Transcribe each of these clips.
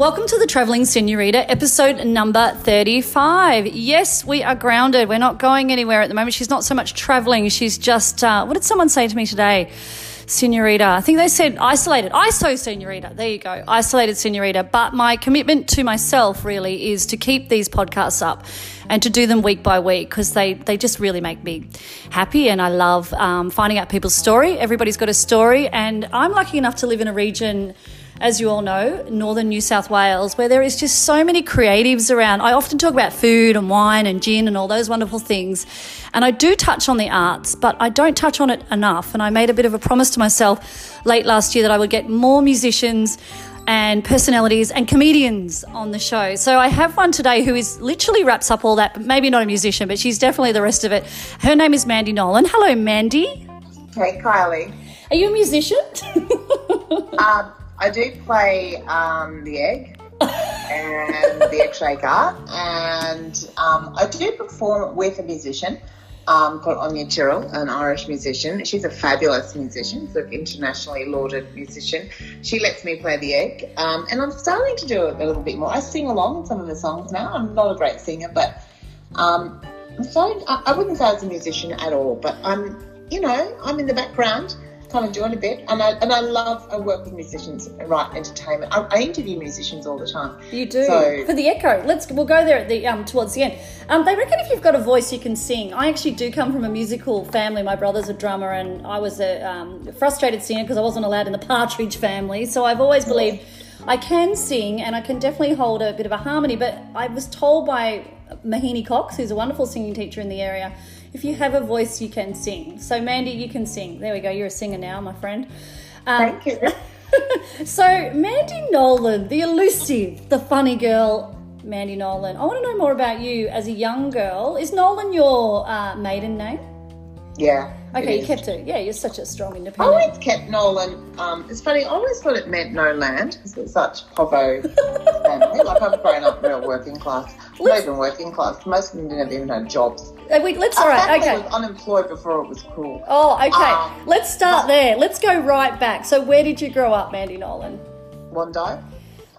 Welcome to the Traveling Senorita, episode number 35. Yes, we are grounded. We're not going anywhere at the moment. She's not so much traveling, she's just, uh, what did someone say to me today? Senorita. I think they said isolated. ISO Senorita. There you go. Isolated Senorita. But my commitment to myself really is to keep these podcasts up and to do them week by week because they, they just really make me happy and I love um, finding out people's story. Everybody's got a story, and I'm lucky enough to live in a region as you all know, northern New South Wales, where there is just so many creatives around. I often talk about food and wine and gin and all those wonderful things. And I do touch on the arts, but I don't touch on it enough. And I made a bit of a promise to myself late last year that I would get more musicians and personalities and comedians on the show. So I have one today who is literally wraps up all that, but maybe not a musician, but she's definitely the rest of it. Her name is Mandy Nolan. Hello, Mandy. Hey, Kylie. Are you a musician? um, I do play um, the egg and the egg shaker, and um, I do perform with a musician um, called Anya Tyrrell, an Irish musician. She's a fabulous musician, sort of internationally lauded musician. She lets me play the egg, um, and I'm starting to do it a little bit more. I sing along some of the songs now. I'm not a great singer, but um, I'm starting. I, I wouldn't say I was a musician at all, but I'm, you know, I'm in the background kind of doing a bit. And I and I love I work with musicians, and write entertainment. I, I interview musicians all the time. You do so, for the Echo. Let's we'll go there at the um towards the end. Um, they reckon if you've got a voice, you can sing. I actually do come from a musical family. My brother's a drummer, and I was a um, frustrated singer because I wasn't allowed in the Partridge family. So I've always believed. I can sing and I can definitely hold a bit of a harmony, but I was told by Mahini Cox, who's a wonderful singing teacher in the area, if you have a voice, you can sing. So, Mandy, you can sing. There we go. You're a singer now, my friend. Um, Thank you. so, Mandy Nolan, the elusive, the funny girl, Mandy Nolan. I want to know more about you as a young girl. Is Nolan your uh, maiden name? Yeah. Okay, you kept it. Yeah, you're such a strong independent. I always kept Nolan. Um, it's funny. I always thought it meant no land because it's such povo family. Like I've grown up real working class. Not even working class. Most of them didn't even have jobs. Uh, wait, let's all right. Okay. Was unemployed before it was cool. Oh, okay. Um, let's start there. Let's go right back. So, where did you grow up, Mandy Nolan? Wondai.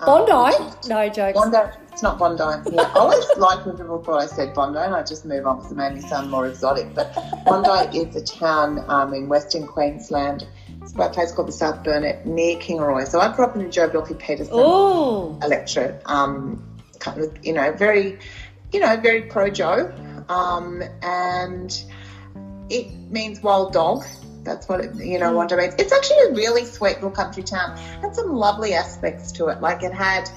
Bondi? Um, no jokes. Wondai. It's not Bondi. Yeah, I always liked when people thought I said Bondi, and I just move on because it made me sound more exotic. But Wondai is a town um, in Western Queensland. It's by a place called the South Burnett near Kingaroy. So I grew up in the Joh Bjelke-Petersen electorate. Um, kind of, you know, very, you know, very pro Joh, um, and it means wild dog. That's what it, you know, Wondai means. It's actually a really sweet little country town. It had some lovely aspects to it. Like it had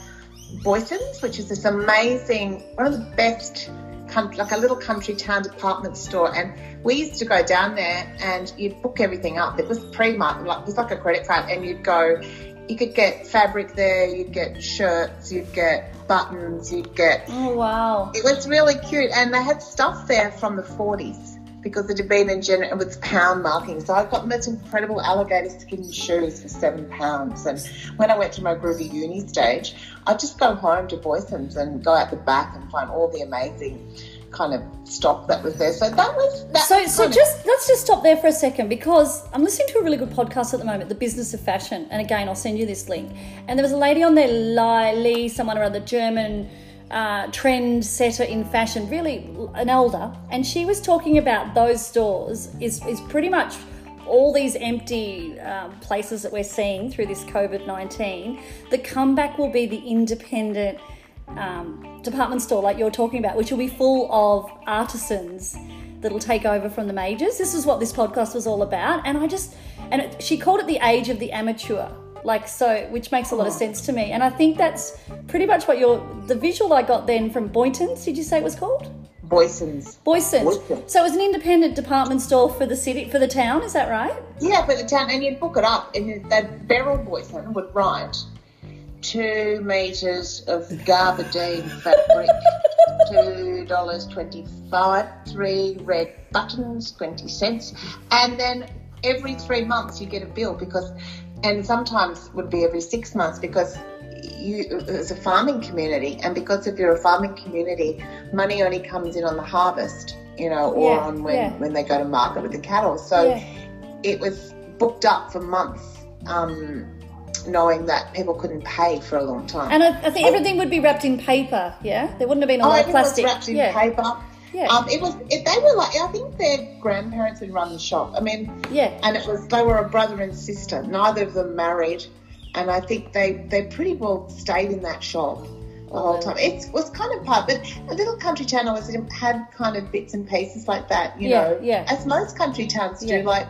Boyton's, which is this amazing, one of the best, like a little country town department store. And we used to go down there and you'd book everything up. It was pre-market, like it was like a credit card, and you'd go. You could get fabric there. You'd get shirts. You'd get buttons. You'd get. Oh wow! It was really cute, and they had stuff there from the 40s because it had been in gen- it was pound marking. So I got the most incredible alligator skin shoes for seven pounds. And when I went to my groovy uni stage, I'd just go home to Boyton's and go out the back and find all the amazing kind of stock that was there. So that was that so. So just let's just stop there for a second because I'm listening to a really good podcast at the moment, The Business of Fashion. And again, I'll send you this link. And there was a lady on there, Lee, someone around the German uh, trend setter in fashion, really an elder, and she was talking about those stores is is pretty much all these empty um, places that we're seeing through this COVID nineteen. The comeback will be the independent um, department store, like you're talking about, which will be full of artisans that'll take over from the majors. This is what this podcast was all about, and I just and it, she called it the age of the amateur like so, which makes a lot of oh. sense to me. And I think that's pretty much what your the visual I got then from Boynton's. Did you say it was called? Boyson's. Boyson's. So it was an independent department store for the city, for the town. Is that right? Yeah, for the town, and you'd book it up, and that Beryl Boyson would write two meters of gabardine fabric, two dollars twenty-five, three red buttons, twenty cents, and then every three months you get a bill because and sometimes would be every six months because you it's a farming community and because if you're a farming community money only comes in on the harvest you know or yeah, on when, yeah. when they go to market with the cattle so yeah. it was booked up for months um, knowing that people couldn't pay for a long time. And I, I think everything would be wrapped in paper. Yeah, there wouldn't have been a oh, lot of plastic. wrapped in paper. Yeah. Um, it was. It, they were like. I think their grandparents had run the shop. I mean, yeah. and it was. They were a brother and sister. Neither of them married, and I think they they pretty well stayed in that shop the whole time. It was kind of part, but a little country town always had kind of bits and pieces like that. You Yeah, know, yeah. as most country towns do. Yeah. Like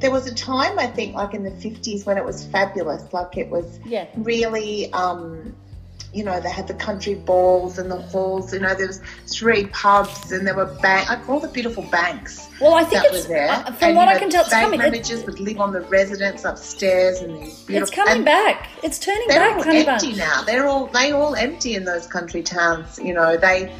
there was a time I think, like in the fifties, when it was fabulous. Like it was Yeah. really. Um, you know, they had the country balls and the halls. You know, there was three pubs and there were bank, like all the beautiful banks Well, I think that it's were there. uh, from And, what you I can tell, it's bank coming. It, would live on the residence upstairs and these beautiful. it's coming back. It's turning They're back, all empty bunch. now. They're all they all empty in those country towns. You know, they.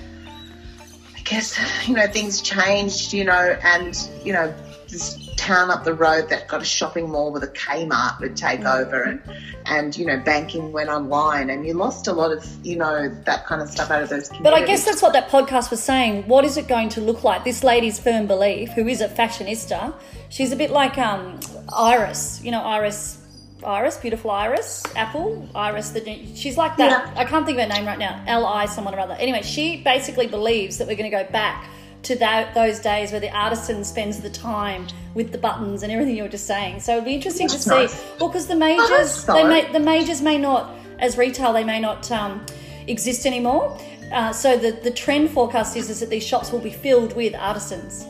I guess you know things changed. You know, and you know this town up the road that got a shopping mall with a Kmart would take Mm. over, and and you know banking went online, and you lost a lot of you know that kind of stuff out of those. But I guess that's what that podcast was saying. What is it going to look like? This lady's firm belief, who is a fashionista, she's a bit like um, Iris. You know, Iris, Iris, beautiful Iris, Apfel, Iris. The she's like that. Yeah. I can't think of her name right now. L I someone or other. Anyway, she basically believes that we're going to go back to that, those days where the artisan spends the time with the buttons and everything you were just saying. So it'd be interesting That's to see. Well, because the majors, so. they may, the majors may not, as retail, they may not um, exist anymore. Uh, so the, the trend forecast is, is that these shops will be filled with artisans.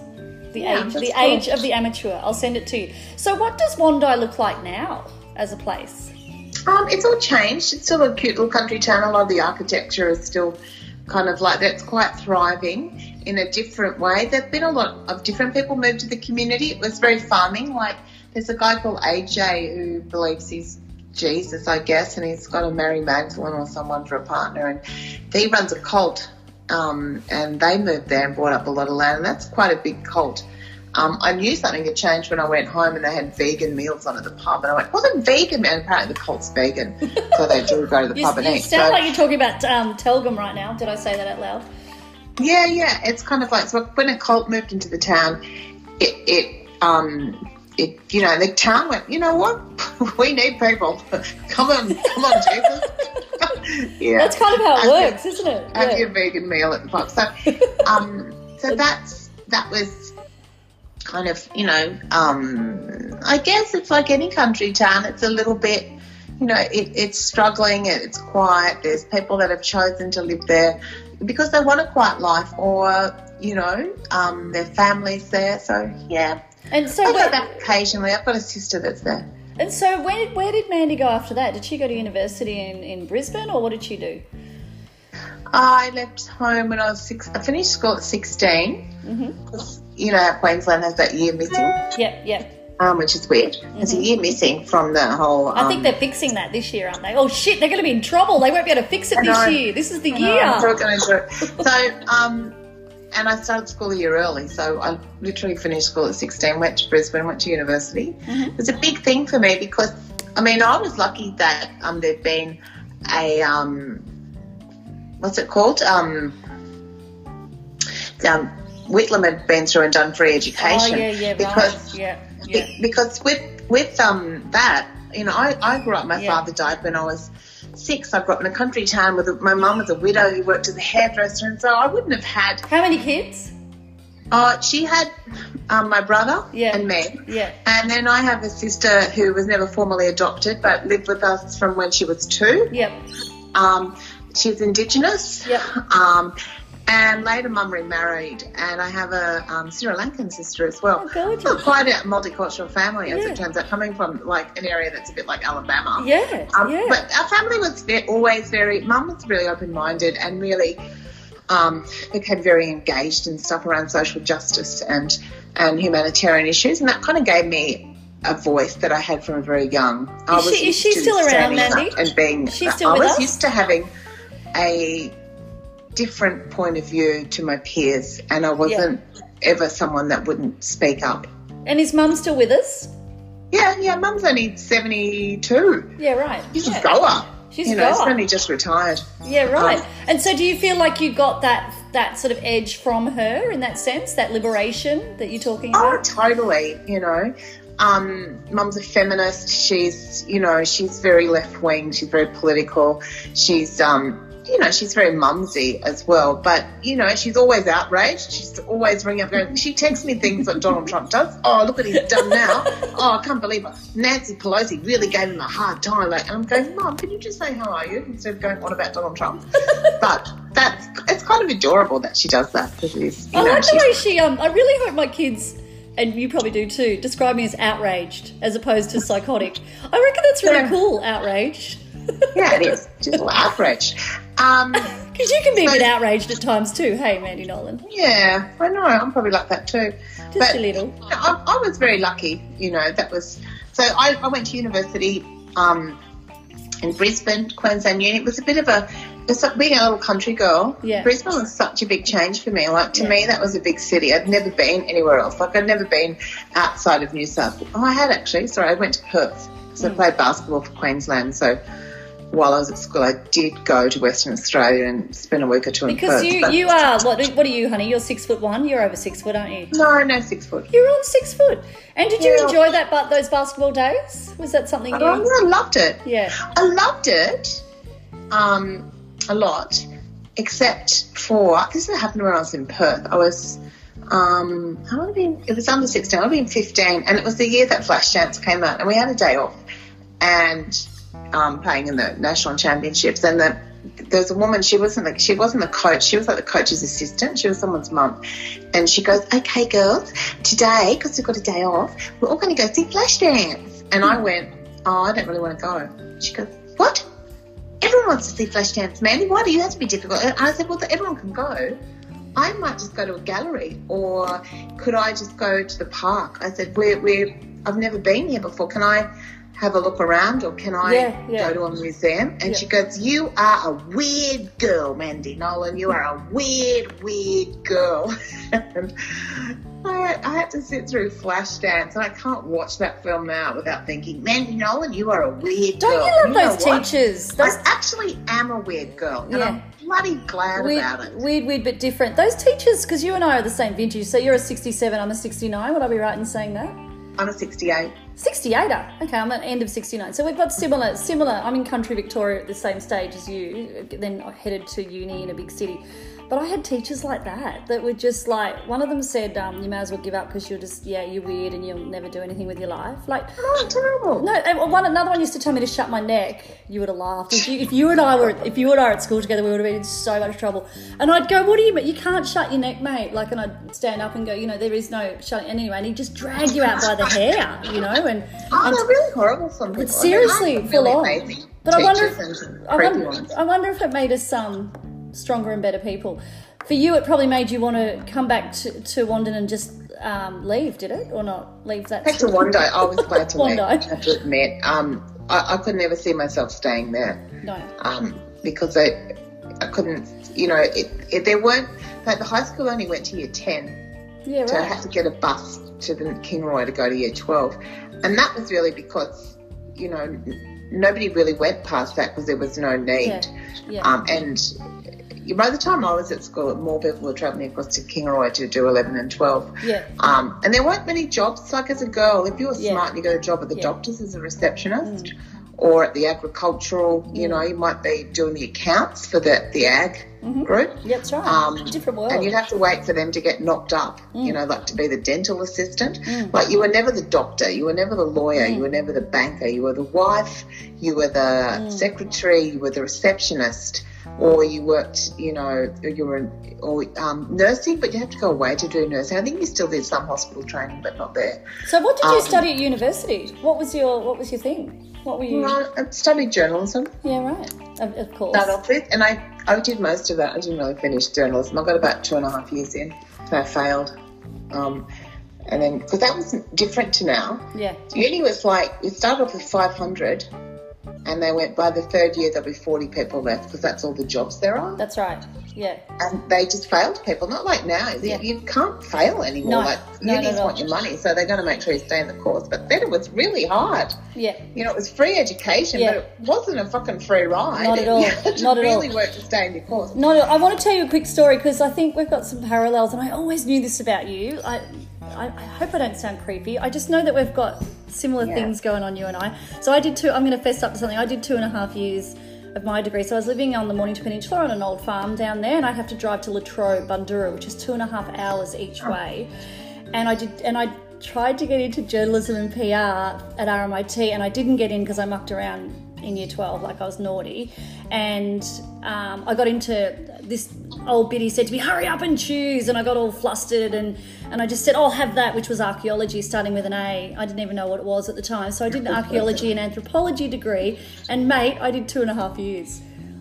The Yeah, age, the cool. age of the amateur. I'll send it to you. So, what does Wondai look like now as a place? Um, it's all changed. It's still a cute little country town. A lot of the architecture is still kind of like that's quite thriving in a different way. There've been a lot of different people moved to the community. It was very farming. Like there's a guy called AJ who believes he's Jesus, I guess, and he's got a Mary Magdalene or someone for a partner, and he runs a cult. Um, and they moved there and bought up a lot of land. And that's quite a big cult. Um, I knew something had changed when I went home and they had vegan meals on at the pub. And I went, wasn't vegan? And apparently the cult's vegan. so they do go to the You, pub and you eat. sound So- like you're talking about um, Telgum right now. Did I say that out loud? Yeah, yeah. It's kind of like so when a cult moved into the town, it it um it you know the town went. You know what? we need people. come on, come on, Jesus. yeah, That's kind of how it Have your- works, isn't it? Have Yeah. your vegan meal at the pub. So, um, so that's that was kind of you know um I guess it's like any country town. It's a little bit. You know, it, it's struggling, it- it's quiet. There's people that have chosen to live there because they want a quiet life or, you know, um, their family's there. So, yeah. And so, I go back occasionally. I've got a sister that's there. and so where, where did Mandy go after that? Did she go to university in, in Brisbane, or what did she do? I left home when I was six. I finished school at 16. Mm-hmm. You know, Queensland has that year missing, Yep, yep. Um, which is weird. There's a year missing from the whole. Um, Mm-hmm. I think they're fixing that this year, aren't they? Oh shit, they're going to be in trouble. They won't be able to fix it this know. year. This is the I know, year. I'm going to do it. So, um, and I started school a year early. So I literally finished school at 16, went to Brisbane, went to university. Mm-hmm. It was a big thing for me because, I mean, I was lucky that um, there'd been a, um, what's it called? Um, um, Whitlam had been through and done free education. Oh yeah, yeah, because right. Yeah, yeah. be- because with with um that, you know, I, I grew up. My Yeah. father died when I was six. I grew up in a country town with a, my mum was a widow who worked as a hairdresser, and so I wouldn't have had. How many kids? Uh, she had um, my brother Yeah. and me. Yeah. And then I have a sister who was never formally adopted, but lived with us from when she was two. Yep. Um, she's Indigenous. Yep. Um, and later, mum remarried, and I have a um, Sri Lankan sister as well. Oh, gorgeous. Quite a multicultural family, as Yeah. it turns out, coming from like an area that's a bit like Alabama. Yeah. Um, yeah. But our family was always very, mum was really open minded and really um, became very engaged in stuff around social justice and, and humanitarian issues. And that kind of gave me a voice that I had from a very young. I Is she- is she still around, Mandy? And being, She's still I was us? used to having a different point of view to my peers, and I wasn't ever someone that wouldn't speak up. and is mum still with us? Yeah, yeah, mum's only 72. Yeah, right. She's yeah. a goer. She's you know, she's only just retired. Yeah, right. Um, and so, do you feel like you got that that sort of edge from her in that sense, that liberation that you're talking Oh, about? Oh, totally. You know, um, mum's a feminist. She's, you know, she's very left wing. She's very political. She's, um, you know, she's very mumsy as well. But, you know, she's always outraged. She's always ringing up going, she texts me things that Donald Trump does. Oh, look what he's done now. Oh, I can't believe it. Nancy Pelosi really gave him a hard time. Like, and I'm going, Mum, can you just say how are you instead of going on about Donald Trump? but that's, it's kind of adorable that she does that because he's, you I know, like the way she. Um, I really hope my kids, and you probably do too, describe me as outraged as opposed to psychotic. I reckon that's really Yeah. cool. Outraged, yeah, it is. She's a outraged. Um, because you can be a bit outraged at times too. Hey, Mandy Nolan, Yeah, I know. I'm probably like that too. just a little. I, I was very lucky, you know. That was so. I, I went to university um, in Brisbane, Queensland Uni. It was a bit of a it's like being a little country girl. Yeah. Brisbane was such a big change for me. Like to Yeah. me, that was a big city. I'd never been anywhere else. Like I'd never been outside of New South. Oh, I had actually. Sorry, I went to Perth because I played basketball for Queensland. So. While I was at school, I did go to Western Australia and spend a week or two in Because Perth. you you are what? What are you, honey? You're six foot one. You're over six foot, aren't you? no, no six foot. You're on six foot. And did you Yeah. enjoy that? But those basketball days was that something you? Oh, I loved it. Yeah. I loved it um, a lot, except for this happened when I was in Perth. I was, um, I would have been, it was under 16, I would have been 15, and it was the year that Flashdance came out, and we had a day off and um, playing in the national championships. And the, was a woman, she wasn't the, she wasn't the coach, she was like the coach's assistant, she was someone's mum. And she goes, Okay, girls, today, because we've got a day off, we're all going to go see Flashdance. And I went, Oh, I don't really want to go. She goes, What? Everyone wants to see Flashdance, Mandy. Why do you have to be difficult? And I said, Well, everyone can go. I might just go to a gallery, or could I just go to the park? I said, We're, we're I've never been here before. Can I have a look around, or can I Yeah, yeah. go to a museum? And Yeah. she goes, You are a weird girl, Mandy Nolan. You are a weird, weird girl. and I, I had to sit through Flashdance, and I can't watch that film now without thinking, Mandy Nolan, you are a weird girl. Don't you love those teachers? Those I actually am a weird girl, and Yeah. I'm bloody glad about it. weird, weird, but different. Those teachers, because you and I are the same vintage. So you're a 67, I'm a 69. Would I be right in saying that? I'm a 68. 68er. Okay, I'm at end of 69. So we've got similar, similar. I'm in country Victoria at the same stage as you. Then I headed to uni in a big city. But I had teachers like that that were just like, one of them said, um, you may as well give up because you're just, yeah, you're weird and you'll never do anything with your life. Like, Oh, terrible. no, one another one used to tell me to shut my neck. You would have laughed if you, if you and I were if you and I were at school together. We would have been in so much trouble. And I'd go, "What do you mean? You can't shut your neck, mate." Like, and I'd stand up and go, "You know, there is no shutting." Anyway, and he'd just drag you out by the hair, you know, and. Oh, and they're really horrible. Some people. Seriously I mean, I have full really on. But I wonder, if, I, wonder. I wonder if it made us um, stronger and better people. For you, it probably made you want to come back to, to Wondai and just um, leave, did it, or not leave that? Back to Wondai, I was glad to leave. I have to admit, um, I, I could never see myself staying there. No. um, because I, I couldn't, you know, it, it, there weren't, like the high school only went to year 10, Yeah, so I had to get a bus to the Kingaroy to go to year 12. And that was really because, you know, nobody really went past that because there was no need. Yeah. Yeah. Um, and by the time I was at school, more people were travelling across to Kingaroy to do 11 and 12. yeah. Um, and there weren't many jobs. Like as a girl, if you were Yeah. smart and you got a job at the Yeah. doctors as a receptionist or at the agricultural, you Mm. know, you might be doing the accounts for the, the ag Mhm. group. Yeah, that's right. Um, Different world. And you'd have to wait for them to get knocked up, Mm. you know, like to be the dental assistant. Like you were never the doctor, you were never the lawyer, Mm. you were never the banker, you were the wife, you were the Mm. secretary, you were the receptionist, or you worked, you know, you were in, or um, nursing, but you have to go away to do nursing. I think you still did some hospital training, but not there. so, what did you um, study at university? What was your What was your thing? What were you? Well, I studied journalism. Yeah, right. Of, of course. start off with, and I, I did most of that. I didn't really finish journalism. I got about two and a half years in, so I failed. Um, and then, because that was different to now. Yeah. Uni was like, we started off with 500, and they went by the third year, there'll be 40 people left, because that's all the jobs there are. That's right. Yeah. And they just failed people, not like now. You- Yeah. You can't fail anymore. No. Like, No, unis no. want your money, so they're going to make sure you stay in the course. But then it was really hard. Yeah. You know, it was free education, Yeah. but it wasn't a fucking free ride. Not at all. You had to Not at all. really work to stay in your course. No, no, I want to tell you a quick story because I think we've got some parallels, and I always knew this about you. I, I, I hope I don't sound creepy. I just know that we've got similar Yeah. things going on, you and I. So I did two. I'm going to fess up to something. I did two and a half years of my degree. So I was living on the Mornington Peninsula on an old farm down there, and I'd have to drive to Latrobe, Bundoora, which is two and a half hours each oh. way. And I did, and I tried to get into journalism and PR at RMIT, and I didn't get in because I mucked around in year 12 like i was naughty. And um, i got into this old biddy said to me hurry up and choose and i got all flustered and and i just said i'll have that which was archaeology starting with an a. I didn't even know what it was at the time. So i did an archaeology and anthropology degree. And mate i did two and a half years.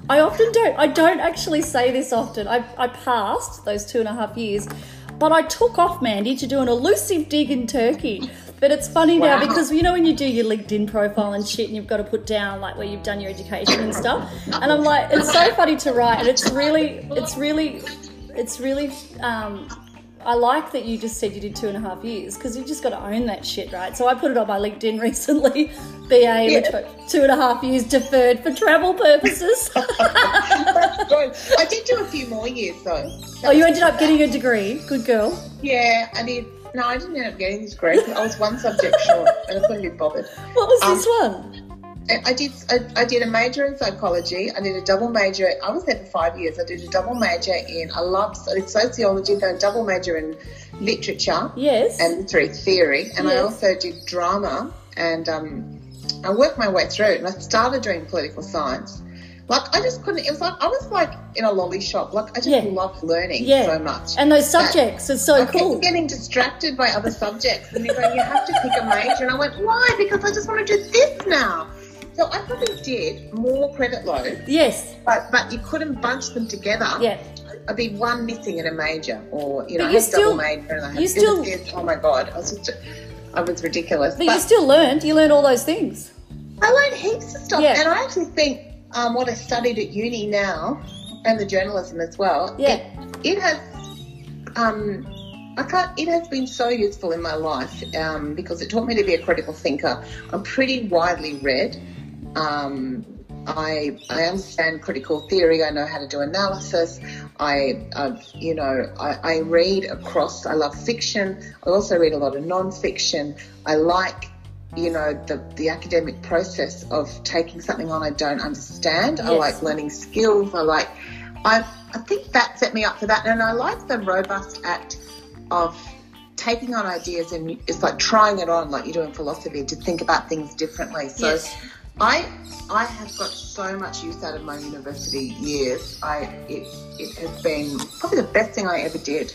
I often don't i don't actually say this often. I, I passed those two and a half years but I took off, Mandy, to do an elusive dig in Turkey. But it's funny now because you know when you do your LinkedIn profile and shit, and you've got to put down like where you've done your education and stuff. And I'm like, it's so funny to write, and it's really, it's really, it's really. Um, I like that you just said you did two and a half years because you just got to own that shit, right? So I put it on my LinkedIn recently. BA Yeah. two and a half years deferred for travel purposes. I did do a few more years though. oh, you ended up getting a degree. Good girl. Yeah, I did. No, I didn't end up getting this grade. I was one subject short, and I couldn't be bothered. What was Um, this one? I did. I, I did a major in psychology. I did a double major. I was there for five years. I did a double major in. I loved. I did sociology. Then a double major in literature Yes. and literary theory. And I also did drama. And um, I worked my way through it. And I started doing political science. Like I just couldn't. It was like I was like in a lolly shop. Like I just Yeah. loved learning Yeah. so much. and those subjects are so cool. I kept getting distracted by other subjects, and you go, you have to pick a major. And I went, why? Because I just want to do this now. So I probably did more credit load, Yes. but but you couldn't bunch them together. Yeah. I'd be one missing in a major, or you know, But I you had still- double major, and I had you still- this, Oh my god, I was just, I was ridiculous. But, you still learned. You learned all those things. I learned heaps of stuff, Yeah. and I actually think um, what I studied at uni now, and the journalism as well, Yeah. it, it has, um, I can't. It has been so useful in my life um, because it taught me to be a critical thinker. I'm pretty widely read. Um, I I understand critical theory. I know how to do analysis. I I've, you know I, I read across. I love fiction. I also read a lot of non-fiction. I like you know the the academic process of taking something on I don't understand. I like learning skills. I like I I think that set me up for that, and I like the robust act of taking on ideas and it's like trying it on like you do in philosophy to think about things differently. So Yes. I I have got so much use out of my university years. I it it has been probably the best thing I ever did.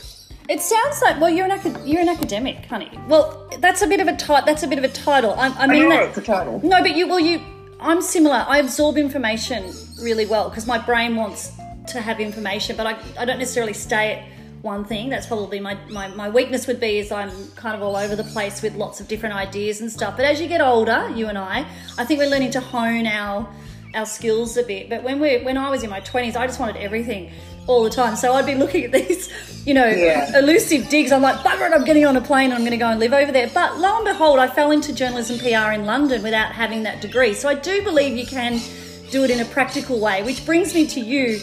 It sounds like well, you're an acad- you're an academic, honey. Well, that's a bit of a ti- that's a bit of a title. I, I mean that. it's a title. No, but you well you. I'm similar. I absorb information really well because my brain wants to have information, but I, I don't necessarily stay at one thing. That's probably my, my, my weakness would be is I'm kind of all over the place with lots of different ideas and stuff. But as you get older, you and I, I think we're learning to hone our our skills a bit. But when we when I was in my twenties, I just wanted everything all the time. So I'd be looking at these, you know, Yeah. elusive digs. I'm like, bugger it, I'm getting on a plane and I'm going to go and live over there. But lo and behold, I fell into journalism PR in London without having that degree. So I do believe you can do it in a practical way, which brings me to you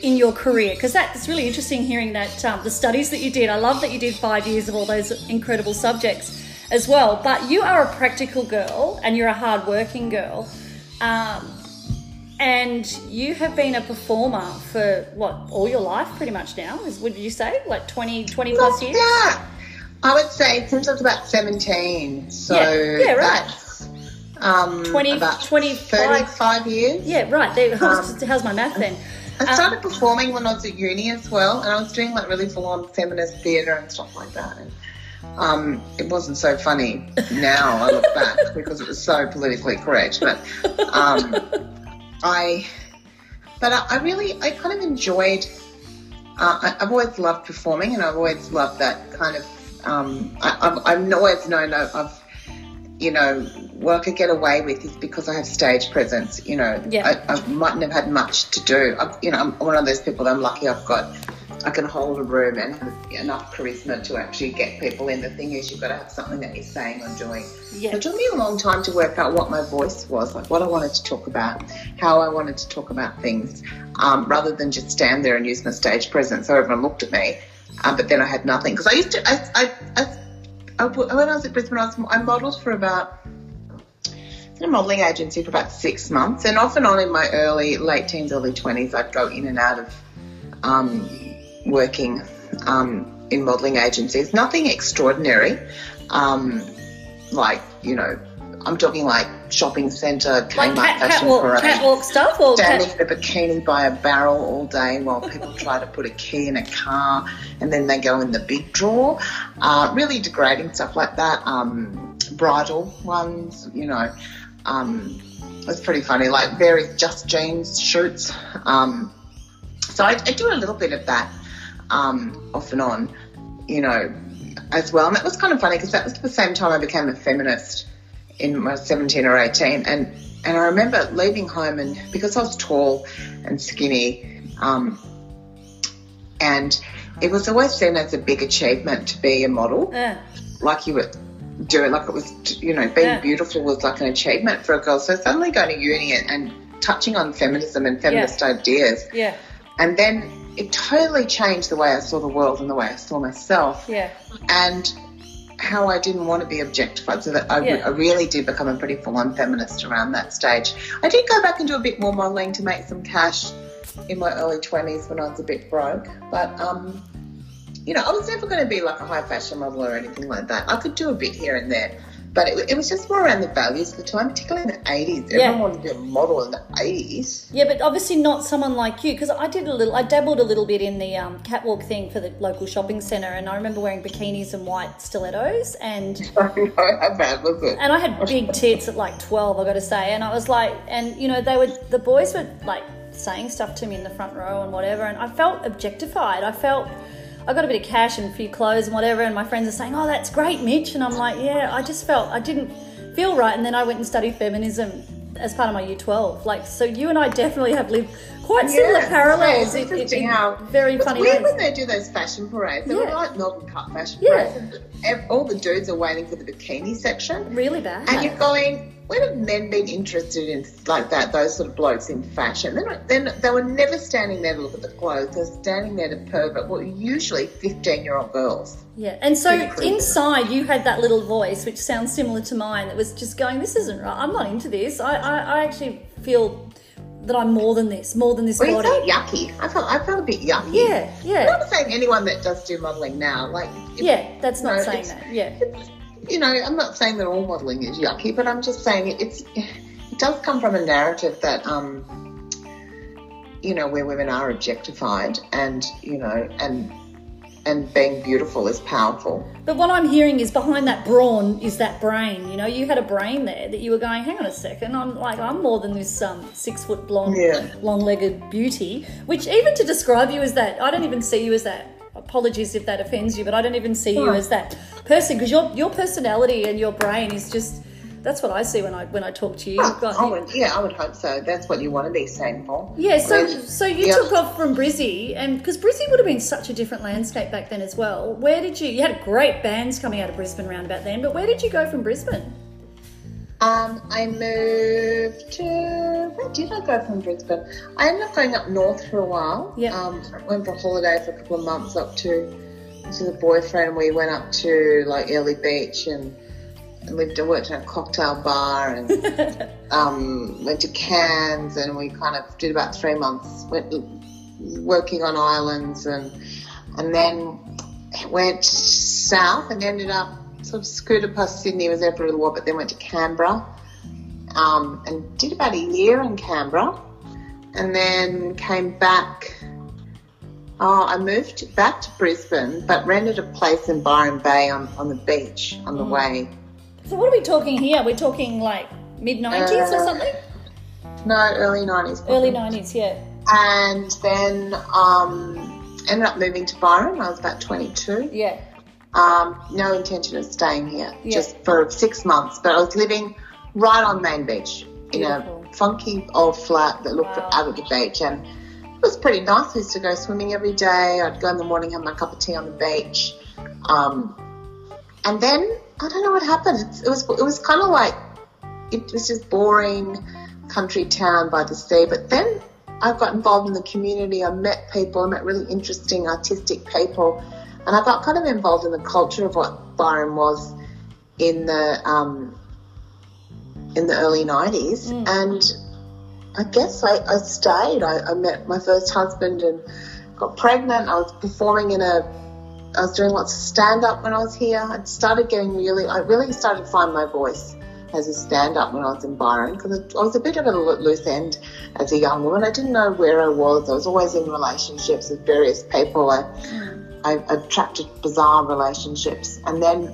in your career because that's really interesting hearing that um, the studies that you did. I love that you did five years of all those incredible subjects as well. But you are a practical girl and you're a hard-working girl. Um, and you have been a performer for what all your life pretty much now is would you say like 20 20 plus years Yeah. I would say since I was about 17. So Yeah, yeah, right. that's um, 20 about 25 35 years. yeah right there, how's, Um, how's my math then I started performing when I was at uni as well, and I was doing like really full on feminist theatre and stuff like that. And, um, it wasn't so funny now. I look back because it was so politically correct, but um, I, but I, I really, I kind of enjoyed. Uh, I, I've always loved performing, and I've always loved that kind of. Um, I, I've, I've always known I've, I've you know, what I could get away with is because I have stage presence. You know, Yeah. I, I mightn't have had much to do. I, you know, I'm one of those people that I'm lucky I've got. I can hold a room and have enough charisma to actually get people in. The thing is, you've got to have something that you're saying or doing. yeah It took me a long time to work out what my voice was, like what I wanted to talk about, how I wanted to talk about things, um, rather than just stand there and use my stage presence so everyone looked at me. Um, but then I had nothing because I used to. I, I, I I, when I was at Brisbane, I, was, I modelled for about in a modelling agency for about six months, and off and on in my early, late teens, early twenties, I'd go in and out of um, working um, in modelling agencies. Nothing extraordinary, um, like you know, I'm talking like shopping centre, Kmart, Like cat, fashion catwalk, parade. catwalk stuff or Standing cat, in a bikini by a barrel all day while people try to put a key in a car and then they go in the big drawer. Uh, really degrading stuff like that. Um, bridal ones, you know. Um, it's pretty funny, like very just jeans shoots. Um, so I, I do a little bit of that um, off and on, you know, as well. And that was kind of funny because that was the same time I became a feminist in my 17 or 18. And, and I remember leaving home and because I was tall and skinny, um, and it was always seen as a big achievement to be a model, Yeah. like you were doing, like it was, you know, being Yeah. beautiful was like an achievement for a girl. So suddenly going to uni and, and touching on feminism and feminist ideas, yeah, and then it totally changed the way I saw the world and the way I saw myself yeah, and how I didn't want to be objectified. So that I, re- Yeah. I really did become a pretty full on feminist around that stage. I did go back and do a bit more modelling to make some cash in my early 20s when I was a bit broke. But, um, you know, I was never going to be like a high fashion model or anything like that. I could do a bit here and there. But it, it was just more around the values of the time, particularly in the 80s. Yeah. Everyone wanted to be a model in the 80s. yeah. But obviously not someone like you because I did a little. I dabbled a little bit in the um, catwalk thing for the local shopping centre, and I remember wearing bikinis and white stilettos and. I know, how bad was it? and I had big tits at like 12, I got to say. And I was like, and you know, they were, the boys were like saying stuff to me in the front row and whatever. And I felt objectified. I felt, I got a bit of cash and a few clothes and whatever. And my friends are saying, oh, that's great, Mitch. And I'm like, yeah, I just felt, I didn't feel right. And then I went and studied feminism as part of my year 12. Like, so you and I definitely have lived quite similar parallels. It's in- in- interesting in how very it's funny weird ways. when they do those fashion parades. They Yeah. like Melbourne Cup fashion Yeah. parades. All the dudes are waiting for the bikini section, Really bad. and you're going. When have men been interested in like that? Those sort of blokes in fashion. They're not, they're not, they were never standing there to look at the clothes. They're standing there to pervert. Were usually 15 year old girls. Yeah, and so inside you had that little voice, which sounds similar to mine, that was just going, "This isn't right. I'm not into this. I, I, I actually feel that I'm more than this, more than this Well, you body." felt yucky. I felt I felt a bit yucky. Yeah, yeah. I'm not saying anyone that does do modelling now, like if- yeah. That's not No, saying that. Yeah, you know, I'm not saying that all modelling is yucky, but I'm just saying it, it's it does come from a narrative that um, you know, where women are objectified and you know, and and being beautiful is powerful. but what I'm hearing is behind that brawn is that brain. You know, you had a brain there that you were going. Hang on a second. I'm like I'm more than this um six foot blonde, Yeah. long legged beauty. Which even to describe you as that, I don't even see you as that. Apologies if that offends you, but I don't even see you as that person because your your personality and your brain is just. That's what I see when I when I talk to you. You've got- I would, yeah, I would hope so. That's what you want to be seen for. yeah, so so you took off from Brizzy, and because Brizzy would have been such a different landscape back then as well. Where did you? You had great bands coming out of Brisbane round about then, but where did you go from Brisbane? Um, I moved to where did I go from Brisbane? I ended up going up north for a while. Yeah. Um, went for a holiday for a couple of months up to to the boyfriend. We went up to like Airlie Beach and, lived and worked in a cocktail bar and um, went to Cairns and we kind of did about three months went working on islands and and then went south and ended up sort of scooted past Sydney, was there for a little while, but then went to Canberra um, and did about a year in Canberra and then came back. Oh, I moved back to Brisbane, but rented a place in Byron Bay on, on the beach on the way. So what are we talking here? We're talking like mid nineties or Uh, something? No, early 90s. probably. Early nineties, yeah. And then um, ended up moving to Byron. I was about 22. Yeah. Um, no intention of staying here, Yeah. just for six months. But I was living right on Main Beach in Beautiful. a funky old flat that looked Wow. out at the beach, and it was pretty nice. I used to go swimming every day. I'd go in the morning, have my cup of tea on the beach, um, and then I don't know what happened. It's, it was it was kind of like it was just boring country town by the sea. But then I got involved in the community. I met people. I met really interesting artistic people. And I got kind of involved in the culture of what Byron was in the um, in the early '90s, Mm. and I guess I, I stayed. I, I met my first husband and got pregnant. I was performing in a. I was doing lots of stand up when I was here. I started getting really. I really started to find my voice as a stand up when I was in Byron because I was a bit of a loose end as a young woman. I didn't know where I was. I was always in relationships with various people. I, I, attracted bizarre relationships, and then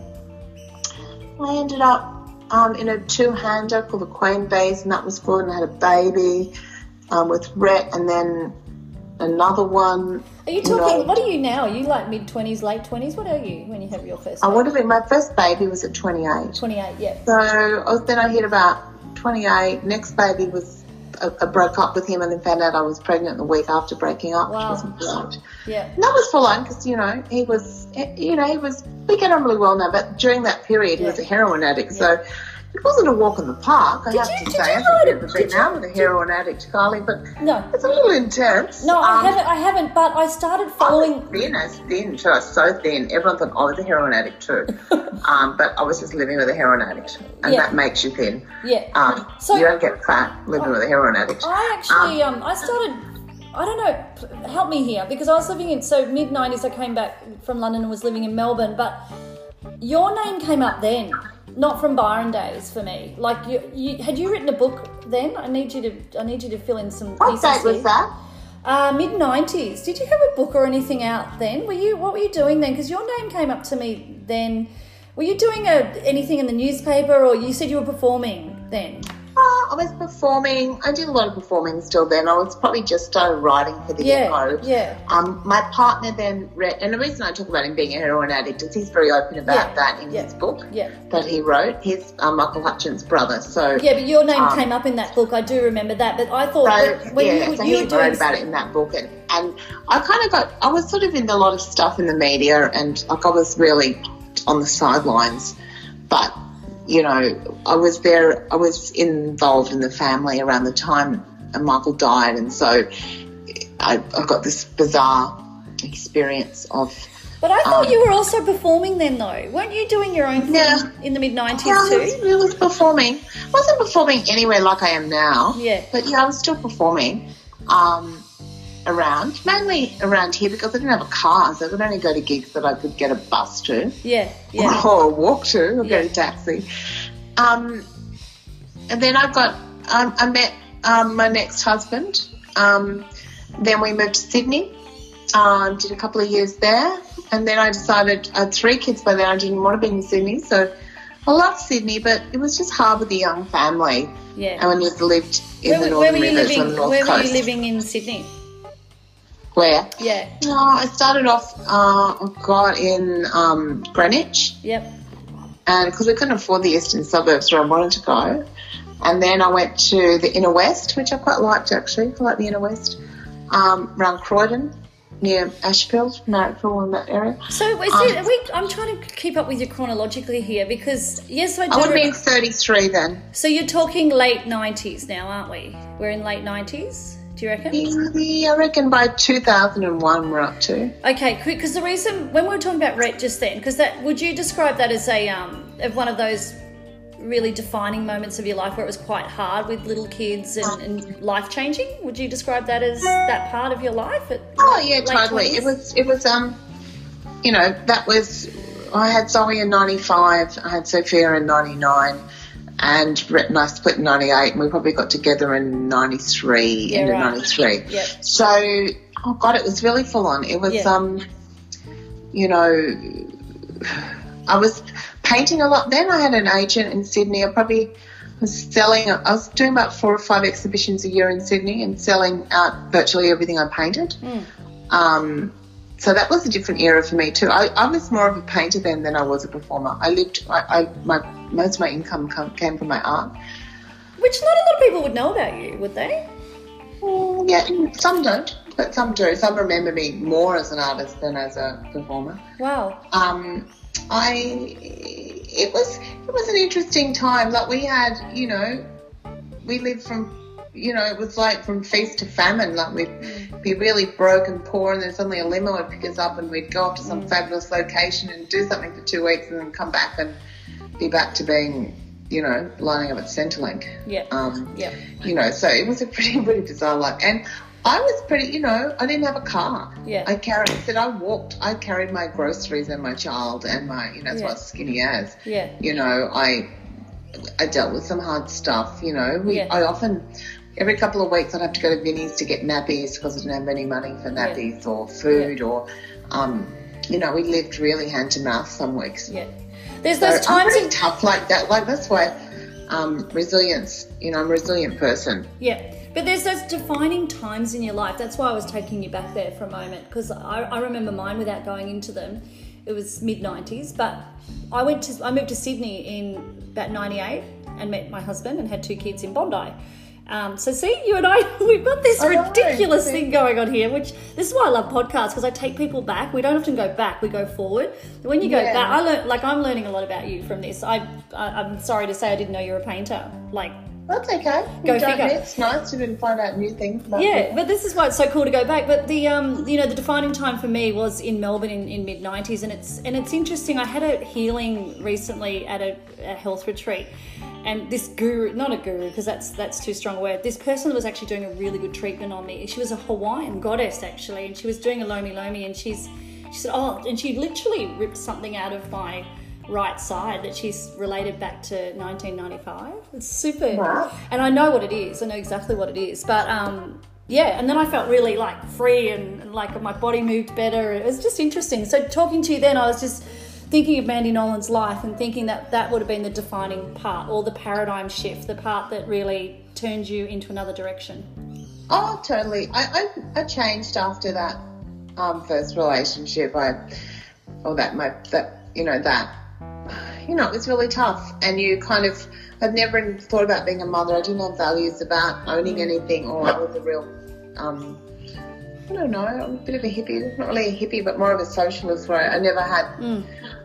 I ended up um, in a two-hander called the Queen Bees, and that was good. And I had a baby um, with Rhett, and then another one. Are you talking? What are you now? Are you like mid twenties, late twenties? What are you when you have your first? I baby? would have been my first baby was at 28. Twenty-eight. Yeah. So I was, then I hit about 28. Next baby was I, I broke up with him and then found out I was pregnant the week after breaking up, Wow. which wasn't. Yeah. And that was full on because you know he was, eh, you know, he was. We get on really well now, but during that period he was a heroin addict, so. It wasn't a walk in the park, I Did have you- to say. you I think know you've that- been did out you- with a heroin addict, Carly, but No. it's a little intense. No, I Um, haven't. I haven't. But I started I was following. thin, I was thin too. I was so thin. Everyone thought I was a heroin addict too. um, but I was just living with a heroin addict, and Yeah. that makes you thin. Yeah. Um, So- you don't get fat living with a heroin addict. I actually, um, I started. I don't know. Help me here because I was living in so mid '90s. I came back from London and was living in Melbourne. But your name came up then, not from Byron days for me. Like you, you had you written a book then? I need you to. I need you to fill in some What pieces date was that? Uh, mid '90s. Did you have a book or anything out then? Were you? What were you doing then? Because your name came up to me then. Were you doing a, anything in the newspaper, or you said you were performing then? Oh, I was performing. I did a lot of performing still then. I was probably just started writing for the Yeah, Echo. yeah. Um, my partner then Rhett, and the reason I talk about him being a heroin addict is he's very open about Yeah, that in yeah, his book yeah. that he wrote. He's uh, Michael Hutchence' brother. So Yeah, but your name Um, came up in that book. I do remember that. But I thought So that when yeah, you, so you he were doing wrote about it in that book, and, and I kind of got I was sort of in a lot of stuff in the media, and like I was really on the sidelines, but you know I was there. I was involved in the family around the time Michael died, and so I, I got this bizarre experience of. But I thought um, you were also performing then, though. Weren't you doing your own thing Yeah. in the mid nineties Yeah, I too? was, I was performing. I wasn't performing anywhere like I am now. Yeah. But yeah, I was still performing um, around, mainly around here because I didn't have a car, so I could only go to gigs that I could get a bus to Yeah, yeah, or walk to or Yeah. get a taxi. Um, and then I got, um, I met um, my next husband. Um, then we moved to Sydney. Um, did a couple of years there, and then I decided I had three kids by then. I didn't want to be in Sydney, so I loved Sydney, but it was just hard with a young family. yeah. And you've lived in Where, the were- where Northern were you Rivers living? on the North Where Coast, were you living in Sydney? Where? Yeah. No, I started off, uh, God, in um, Greenwich. Yep. and because we couldn't afford the eastern suburbs where I wanted to go. And then I went to the inner west, which I quite liked actually. I like the inner west, um, around Croydon, near Ashfield, Marrickville, in that area. So is Um, it, are we, I'm trying to keep up with you chronologically here because yes, I do. I would re- 33 then. so you're talking late nineties now, aren't we? We're in late nineties. Do you reckon? Yeah, I reckon by 2001 we're up to. Okay, because the reason when we were talking about Rhett just then, because that would you describe that as a um of one of those really defining moments of your life where it was quite hard with little kids and, and life changing? Would you describe that as that part of your life? At Oh yeah, totally. 20s? It was. It was. Um, you know, that was. I had Zoe in '95. I had Sophia in '99, and Rhett and I split in '98. And we probably got together in '93, Yeah, end right. of '93. Yep. So, oh god, it was really full on. It was. Yeah. Um, you know, I was painting a lot. Then I had an agent in Sydney. I probably was selling. I was doing about four or five exhibitions a year in Sydney and selling out virtually everything I painted. Um, so that was a different era for me too. I, I was more of a painter then than I was a performer. I lived. I, I my most of my income come, came from my art. Which not a lot of people would know about you, would they? Mm, yeah, some don't, but some do. Some remember me more as an artist than as a performer. Wow. um, I it was it was an interesting time. Like we had, you know, we lived from, you know, it was like from feast to famine. Like we'd be really broke and poor, and then suddenly a limo would pick us up, and we'd go off to some fabulous location and do something for two weeks, and then come back and be back to being, you know, lining up at Centrelink. Yeah. Um, Yeah. you know, so it was a pretty, pretty bizarre life. And I was pretty, you know, I didn't have a car. Yeah. I carried, I said I walked, I carried my groceries and my child and my, you know, that's Yeah. was skinny as. Yeah. You know, I, I dealt with some hard stuff, you know. We, Yeah. I often, every couple of weeks I'd have to go to Vinnie's to get nappies because I didn't have any money for Yeah. nappies or food or, um, you know, we lived really hand to mouth some weeks. Yeah. There's So those I'm times in tough like that. Like that's why um, resilience. You know, I'm a resilient person. Yeah, but there's those defining times in your life. That's why I was taking you back there for a moment because I, I remember mine without going into them. It was mid '90s, but I went to I moved to Sydney in about '98 and met my husband and had two kids in Bondi. Um, so see, you and I, we've got this ridiculous thing going on here. Which this is why I love podcasts because I take people back. We don't often go back; we go forward. When you go Yeah. back, I learn like I'm learning a lot about you from this. I, I I'm sorry to say I didn't know you were a painter. Like That's okay. Go You figure. It's nice to find out new things. About Yeah, people. but this is why it's so cool to go back. But the um, you know, the defining time for me was in Melbourne in, in mid '90s, and it's and it's interesting. I had a healing recently at a, a health retreat, and this guru, not a guru because that's that's too strong a word. This person was actually doing a really good treatment on me. She was a Hawaiian goddess actually, and she was doing a lomi lomi, and she's she said, oh, and she literally ripped something out of my right side that she's related back to 1995. It's super, Wow. and I know what it is. I know exactly what it is. But um, yeah, and then I felt really like free and, and like my body moved better. It was just interesting. So talking to you then, I was just thinking of Mandy Nolan's life and thinking that that would have been the defining part or the paradigm shift, the part that really turned you into another direction. Oh, totally. I, I, I changed after that um, first relationship. I, or that my that you know that you know it was really tough, and you kind of I've never thought about being a mother. I didn't have values about owning anything, or I was a real um, I don't know, I'm a bit of a hippie, not really a hippie, but more of a socialist. Where I never had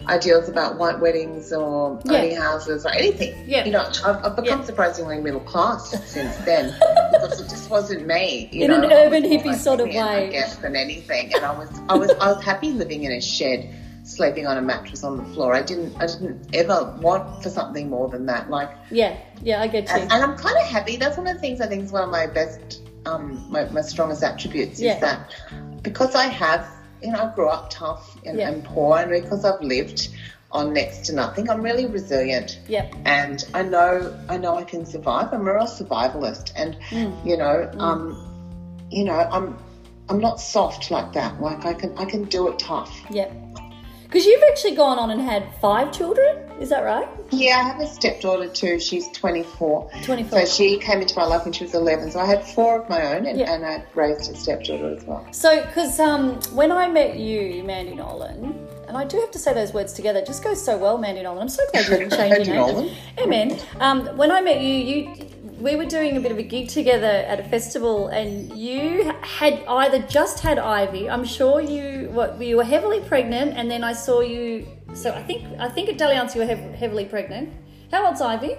ideals about white weddings or Yeah. owning houses or anything. Yeah. You know, I've, I've become Yeah. surprisingly middle class since then because it just wasn't me. You In know, an urban hippie sort of way. I guess, than anything. And I was, I was, I was happy living in a shed, sleeping on a mattress on the floor. I didn't, I didn't ever want for something more than that. Like, Yeah, yeah, I get you. and, and I'm kind of happy. That's one of the things I think is one of my best, um, my, my strongest attributes Yeah. is that because I have, you know, I grew up tough and, Yeah. and poor, and because I've lived on next to nothing, I'm really resilient. Yeah, And I know, I know I can survive. I'm a real survivalist, and Mm. you know, um, you know, I'm, I'm not soft like that. Like I can, I can do it tough. yeah. Because you've actually gone on and had five children, is that right? Yeah, I have a stepdaughter too. She's 24. 24. So she came into my life when she was 11. So I had four of my own, and, Yeah. and I raised a stepdaughter as well. So, because um, when I met you, Mandy Nolan, and I do have to say those words together, it just goes so well, Mandy Nolan. I'm so glad you didn't change your name. Man. Um, when I met you, you we were doing a bit of a gig together at a festival, and you had either just had Ivy. I'm sure you what you were heavily pregnant, and then I saw you. So I think I think at Dalliance you were hev- heavily pregnant. How old's Ivy?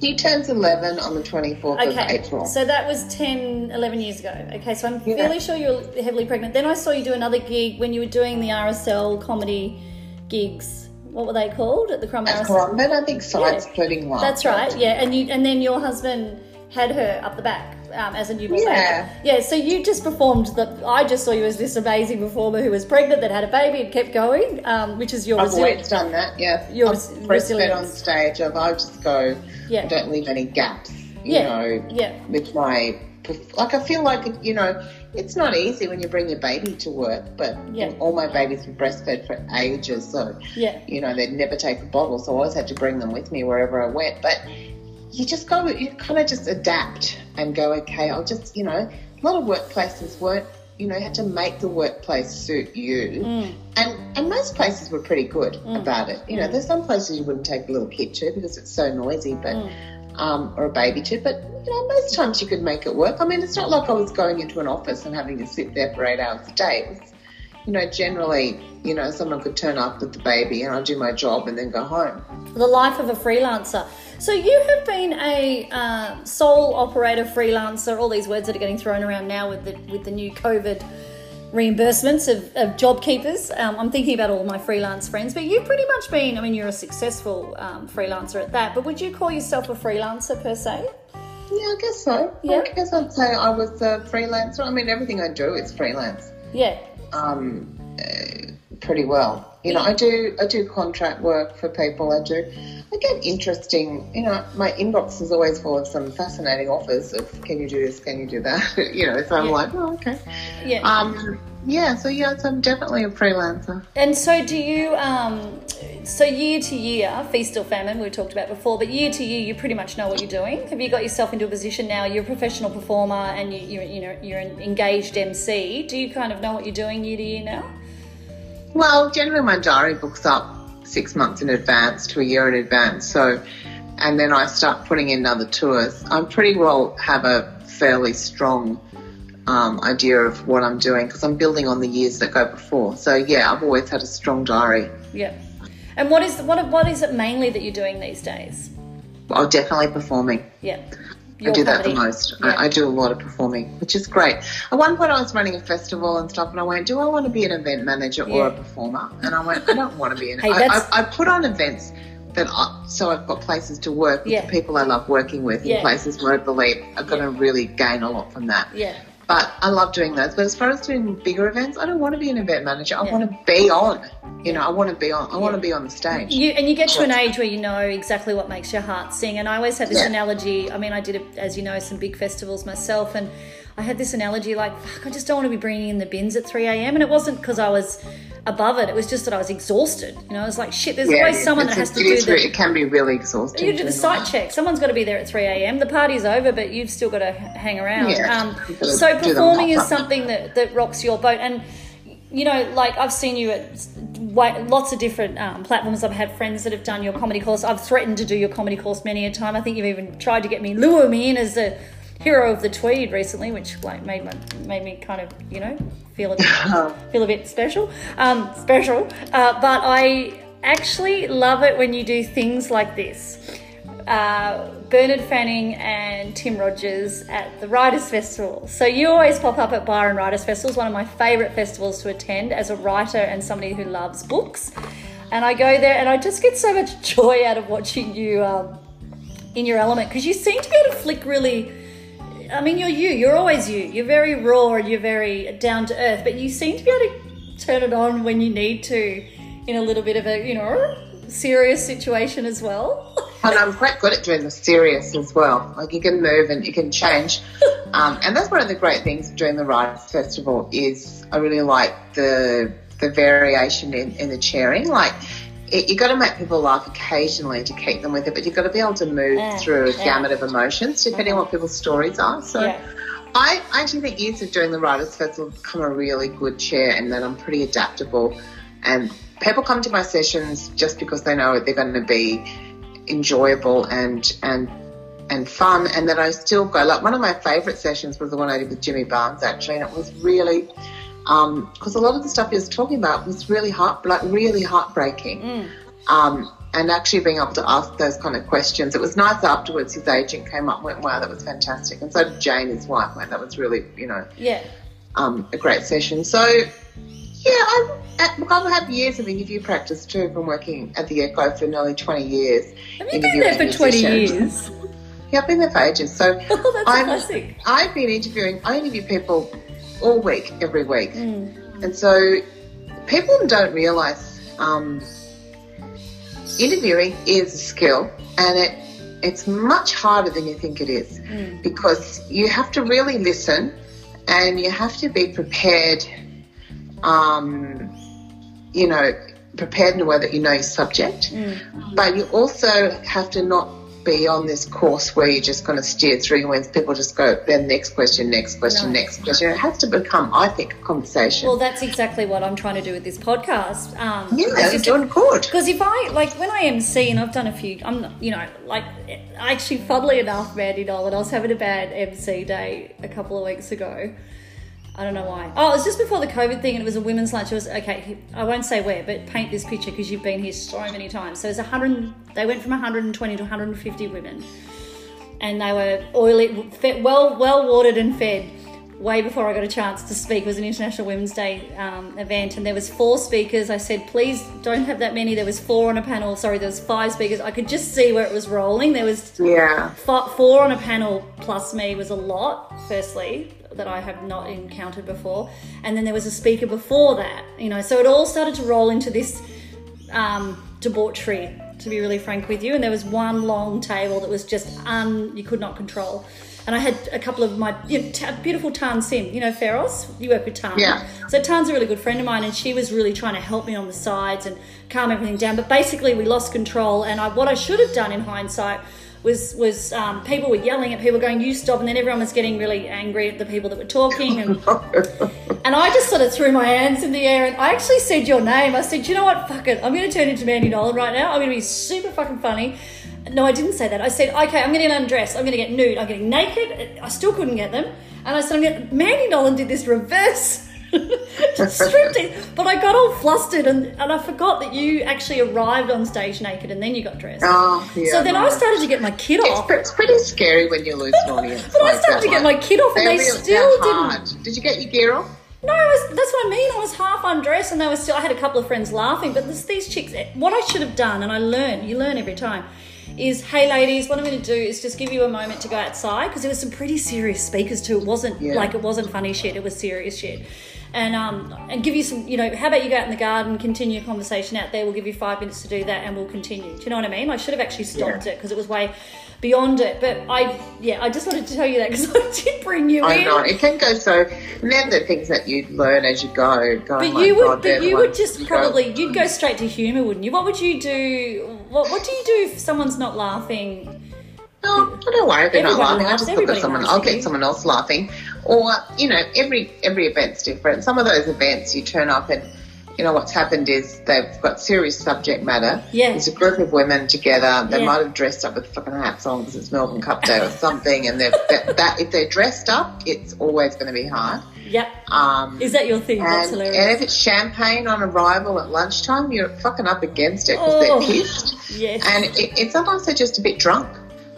He turns 11 on the 24th of Okay, April. so that was 10, 11 years ago. Okay, so I'm Yeah. fairly sure you were heavily pregnant. Then I saw you do another gig when you were doing the RSL comedy gigs. What were they called at the Crumb That's RSL? I think Yeah. splitting love. That's right, yeah. And you and then your husband had her up the back um, as a newborn Yeah. baby. Yeah, so you just performed the. I just saw you as this amazing performer who was pregnant that had a baby and kept going, um, which is your I've resilience. always done that, yeah. Your res- resilience. on stage. I've, I just go, Yeah. I don't leave any gaps, you Yeah, know, yeah. with my, like I feel like, you know, it's not easy when you bring your baby to work, but Yeah. all my babies were breastfed for ages, so, Yeah. you know, they'd never take a bottle, so I always had to bring them with me wherever I went, but you just go, you kind of just adapt and go, okay, I'll just, you know, a lot of workplaces weren't, you know, you had to make the workplace suit you. Mm. And and most places were pretty good about it. You know, there's some places you wouldn't take a little kid to because it's so noisy, but Mm. Um, or a baby to. But you know, most times you could make it work. I mean, it's not like I was going into an office and having to sit there for eight hours a day. It was, you know, generally, you know, someone could turn up with the baby and I'll do my job and then go home. The life of a freelancer. So you have been a uh, sole operator freelancer. All these words that are getting thrown around now with the with the new COVID reimbursements of, of job keepers. Um, I'm thinking about all my freelance friends, but you've pretty much been. I mean, you're a successful um, freelancer at that. But would you call yourself a freelancer per se? Yeah, I guess so. Yeah. I guess I'd say I was a freelancer. I mean, everything I do is freelance. Yeah. Um, pretty well. You know, I do I do contract work for people. I do. I get interesting. You know, my inbox is always full of some fascinating offers of can you do this, can you do that. you know, so I'm Yeah. like, oh, okay. Yeah. Um, yeah. So yes, I'm definitely a freelancer. And so, do you? Um, so year to year, feast or famine, we talked about before, but year to year, you pretty much know what you're doing. Have you got yourself into a position now? You're a professional performer, and you, you're, you know, you're an engaged MC. Do you kind of know what you're doing year to year now? Well, generally my diary books up six months in advance to a year in advance. So, and then I start putting in other tours. I pretty well have a fairly strong um, idea of what I'm doing because I'm building on the years that go before. So yeah, I've always had a strong diary. Yeah. And what is what what is it mainly that you're doing these days? I'm definitely performing. Yeah. I do that the most. Yeah. I, I do a lot of performing, which is great. At one point, I was running a festival and stuff, and I went, "Do I want to be an event manager or a performer?" And I went, "I don't want to be an." Hey, I, I, I put on events that, I, so I've got places to work with Yeah. the people I love working with, Yeah. in places where I believe I'm going to really gain a lot from that. Yeah. But I love doing those. But as far as doing bigger events, I don't want to be an event manager. I Yeah. want to be on. You know, I want to be on. I want to be on the stage. You and you get to an age where you know exactly what makes your heart sing. And I always have this analogy. I mean, I did, as you know, some big festivals myself, and I had this analogy like, "Fuck, I just don't want to be bringing in the bins at three a.m." And it wasn't because I was above it; it was just that I was exhausted. You know, I was like, "Shit, there's Yeah, always someone that has to do the." re- it can be really exhausting. You do the site check. Someone's got to be there at 3 a.m. The party's over, but you've still got to hang around. Yeah, um, so performing is something that, that rocks your boat. And, you know, like I've seen you at lots of different um, platforms. I've had friends that have done your comedy course. I've threatened to do your comedy course many a time. I think you've even tried to get me, lure me in as a hero of the tweed recently, which like made my made me kind of you know feel a bit, feel a bit special, um, special. Uh, but I actually love it when you do things like this. Uh, Bernard Fanning and Tim Rogers at the Writers Festival. So you always pop up at Byron Writers Festival. It's one of my favourite festivals to attend as a writer and somebody who loves books. And I go there and I just get so much joy out of watching you um, in your element because you seem to be able to flick really. I mean, you're you. You're always you. You're very raw and you're very down to earth, but you seem to be able to turn it on when you need to in a little bit of a, you know, serious situation as well. And I'm quite good at doing the serious as well. Like you can move and you can change. Um, and that's one of the great things of doing the Writers Festival is I really like the the variation in, in the chairing. Like it, you got to make people laugh occasionally to keep them with it, but you've got to be able to move Yeah, through a yeah. gamut of emotions depending on what people's stories are. So Yeah. I I actually think years of doing the Writers Festival have become a really good chair and that I'm pretty adaptable. And people come to my sessions just because they know they're going to be enjoyable and and and fun and that I still go like one of my favorite sessions was the one I did with Jimmy Barnes actually and it was really because a lot of the stuff he was talking about was really heart like really heartbreaking um, and actually being able to ask those kind of questions it was nice afterwards his agent came up and went wow that was fantastic and so did Jane his wife went that was really you know Yeah. um, a great session. So, yeah, I, uh, look, I've had years of interview practice too from working at the Echo for nearly 20 years. Have you been there for 20 years? Yeah, I've been there for ages. So, Oh, that's I'm, classic. I've been interviewing, I interview people all week, every week. Mm. And so, people don't realise um, interviewing is a skill and it it's much harder than you think it is Mm. because you have to really listen and you have to be prepared um, you know prepared in a way that you know your subject Mm. but you also have to not be on this course where you're just going to steer through when people just go then next question next question No. next question it has to become i think a conversation Well, that's exactly what I'm trying to do with this podcast. Um, yeah it's you're doing good Because if I like when I MC and I've done a few, I'm you know like actually funnily enough, Mandy Nolan, I was having a bad MC day a couple of weeks ago. I don't know why. Oh, it was just before the COVID thing, and it was a women's lunch. It was okay. I won't say where, but paint this picture because you've been here so many times. So it was 100. They went from 120 to 150 women, and they were oily, fed, well, well watered and fed. Way before I got a chance to speak, it was an International Women's Day um, event, and there was four speakers. I said, "Please don't have that many." There was four on a panel. Sorry, there was five speakers. I could just see where it was rolling. There was Yeah. Four on a panel plus me was a lot, firstly, that I have not encountered before. And then there was a speaker before that, you know, so it all started to roll into this um, debauchery, to be really frank with you. And there was one long table that was just un, you could not control. And I had a couple of my you know, ta beautiful Tan Sim, you know, Feros, you work with Tan. Yeah. So Tan's a really good friend of mine, and she was really trying to help me on the sides and calm everything down. But basically, we lost control, and I, what I should have done in hindsight was was um, people were yelling at people, going, "You stop!" and then everyone was getting really angry at the people that were talking, and and I just sort of threw my hands in the air, and I actually said your name. I said, "You know what? Fuck it, I'm going to turn into Mandy Nolan right now. I'm going to be super fucking funny." No, I didn't say that. I said, okay, I'm going to get undressed. I'm going to get nude. I'm getting naked. I still couldn't get them. And I said, I'm going to... Mandy Nolan did this reverse striptease. But I got all flustered and, and I forgot that you actually arrived on stage naked and then you got dressed. Oh, yeah. so then I started to get my kid It's, off. it's pretty scary when you lose an audience. But I started to get one. my kid off and They're they real- still didn't. Did you get your gear off? No, I was, that's what I mean. I was half undressed and they were still. I had a couple of friends laughing, but this, these chicks. Eh, what I should have done, and I learn. You learn every time. Is hey ladies, what I'm going to do is just give you a moment to go outside because there was some pretty serious speakers too. It wasn't Yeah. like it wasn't funny shit. It was serious shit. And um and give you some, you know, how about you go out in the garden, continue a conversation out there. We'll give you five minutes to do that, and we'll continue. Do you know what I mean? I should have actually stopped Yeah. it because it was way beyond it. But I, yeah, I just wanted to tell you that because I did bring you I in. know it can go so. And the things that you learn as you go. Going, But my you would, God, but you would just you go, probably, you'd go straight to humour, wouldn't you? What would you do? What What do you do if someone's not laughing? No, I don't worry if they're not Everybody laughing. I laughs, just look at someone. I'll get someone else laughing, or you know, every every event's different. Some of those events you turn up and. You know what's happened is they've got serious subject matter. Yeah. There's a group of women together. They Yeah. might have dressed up with fucking hats on because it's Melbourne Cup Day or something. And they're, that, that if they're dressed up, it's always going to be hard. Yep. Um, Is that your thing? And, and if it's champagne on arrival at lunchtime, you're fucking up against it because Oh. they're pissed. yes. And it, it, sometimes they're just a bit drunk.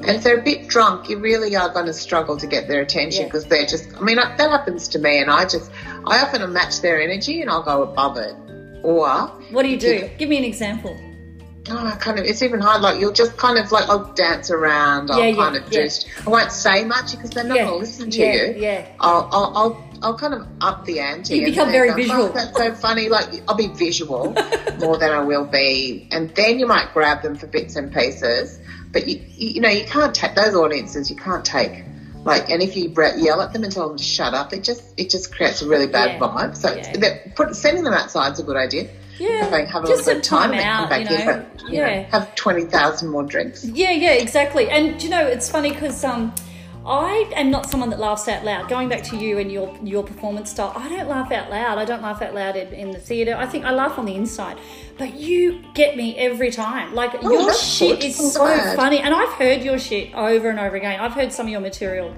And if they're a bit drunk, you really are going to struggle to get their attention Yeah. because they're just, I mean, that happens to me. And I just, I often match their energy and I'll go above it. Or, what do you do? Give me an example. oh, kind of, it's even hard. Like, you'll just kind of like, I'll dance around. I'll Yeah, yeah, kind of yeah. just, I won't say much because they're not Yeah, going to listen to yeah, you. yeah. I'll, I'll, I'll, I'll kind of up the ante. You become very go, visual. "Oh, that's so funny. Like I'll be visual more than I will be, and then you might grab them for bits and pieces. But you, you, know, you can't take those audiences. You can't take like, and if you yell at them and tell them to shut up, it just it just creates a really bad Yeah, vibe. So yeah. put, sending them outside is a good idea. Yeah. Have, a- have a Just little bit of some time time out, back you know. But, you know, Yeah. have twenty thousand more drinks. Yeah, yeah, exactly. And you know, it's funny because um, I am not someone that laughs out loud. Going back to you and your your performance style, I don't laugh out loud. I don't laugh out loud in, in the theatre. I think I laugh on the inside. But you get me every time. Like Oh, your shit good. is I'm so glad. funny, and I've heard your shit over and over again. I've heard some of your material,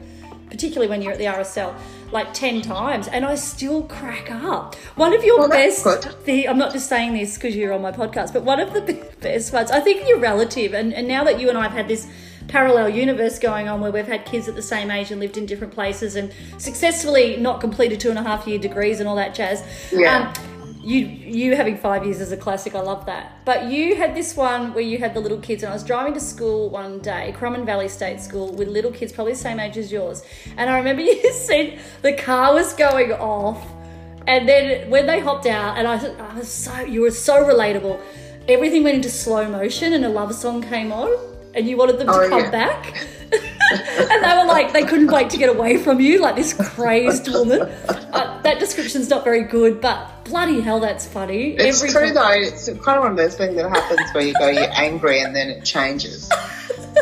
particularly when you're at the RSL, like ten times, and I still crack up. One of your Well, best the I'm not just saying this because you're on my podcast, but one of the best ones, I think you're relative, and, and now that you and I have had this parallel universe going on where we've had kids at the same age and lived in different places and successfully not completed two and a half year degrees and all that jazz. Yeah. Um, you you having five years is a classic. I love that. But you had this one where you had the little kids, and I was driving to school one day, Crumman Valley State School, with little kids, probably the same age as yours. And I remember you said the car was going off, and then when they hopped out, and I, I was so you were so relatable. Everything went into slow motion, and a love song came on, and you wanted them to Oh, come yeah. back. and they were like, they couldn't wait to get away from you, like this crazed woman. Uh, that description's not very good, but bloody hell, that's funny. It's Every true time- though. It's kind of one of those things that happens where you go, you're angry, and then it changes.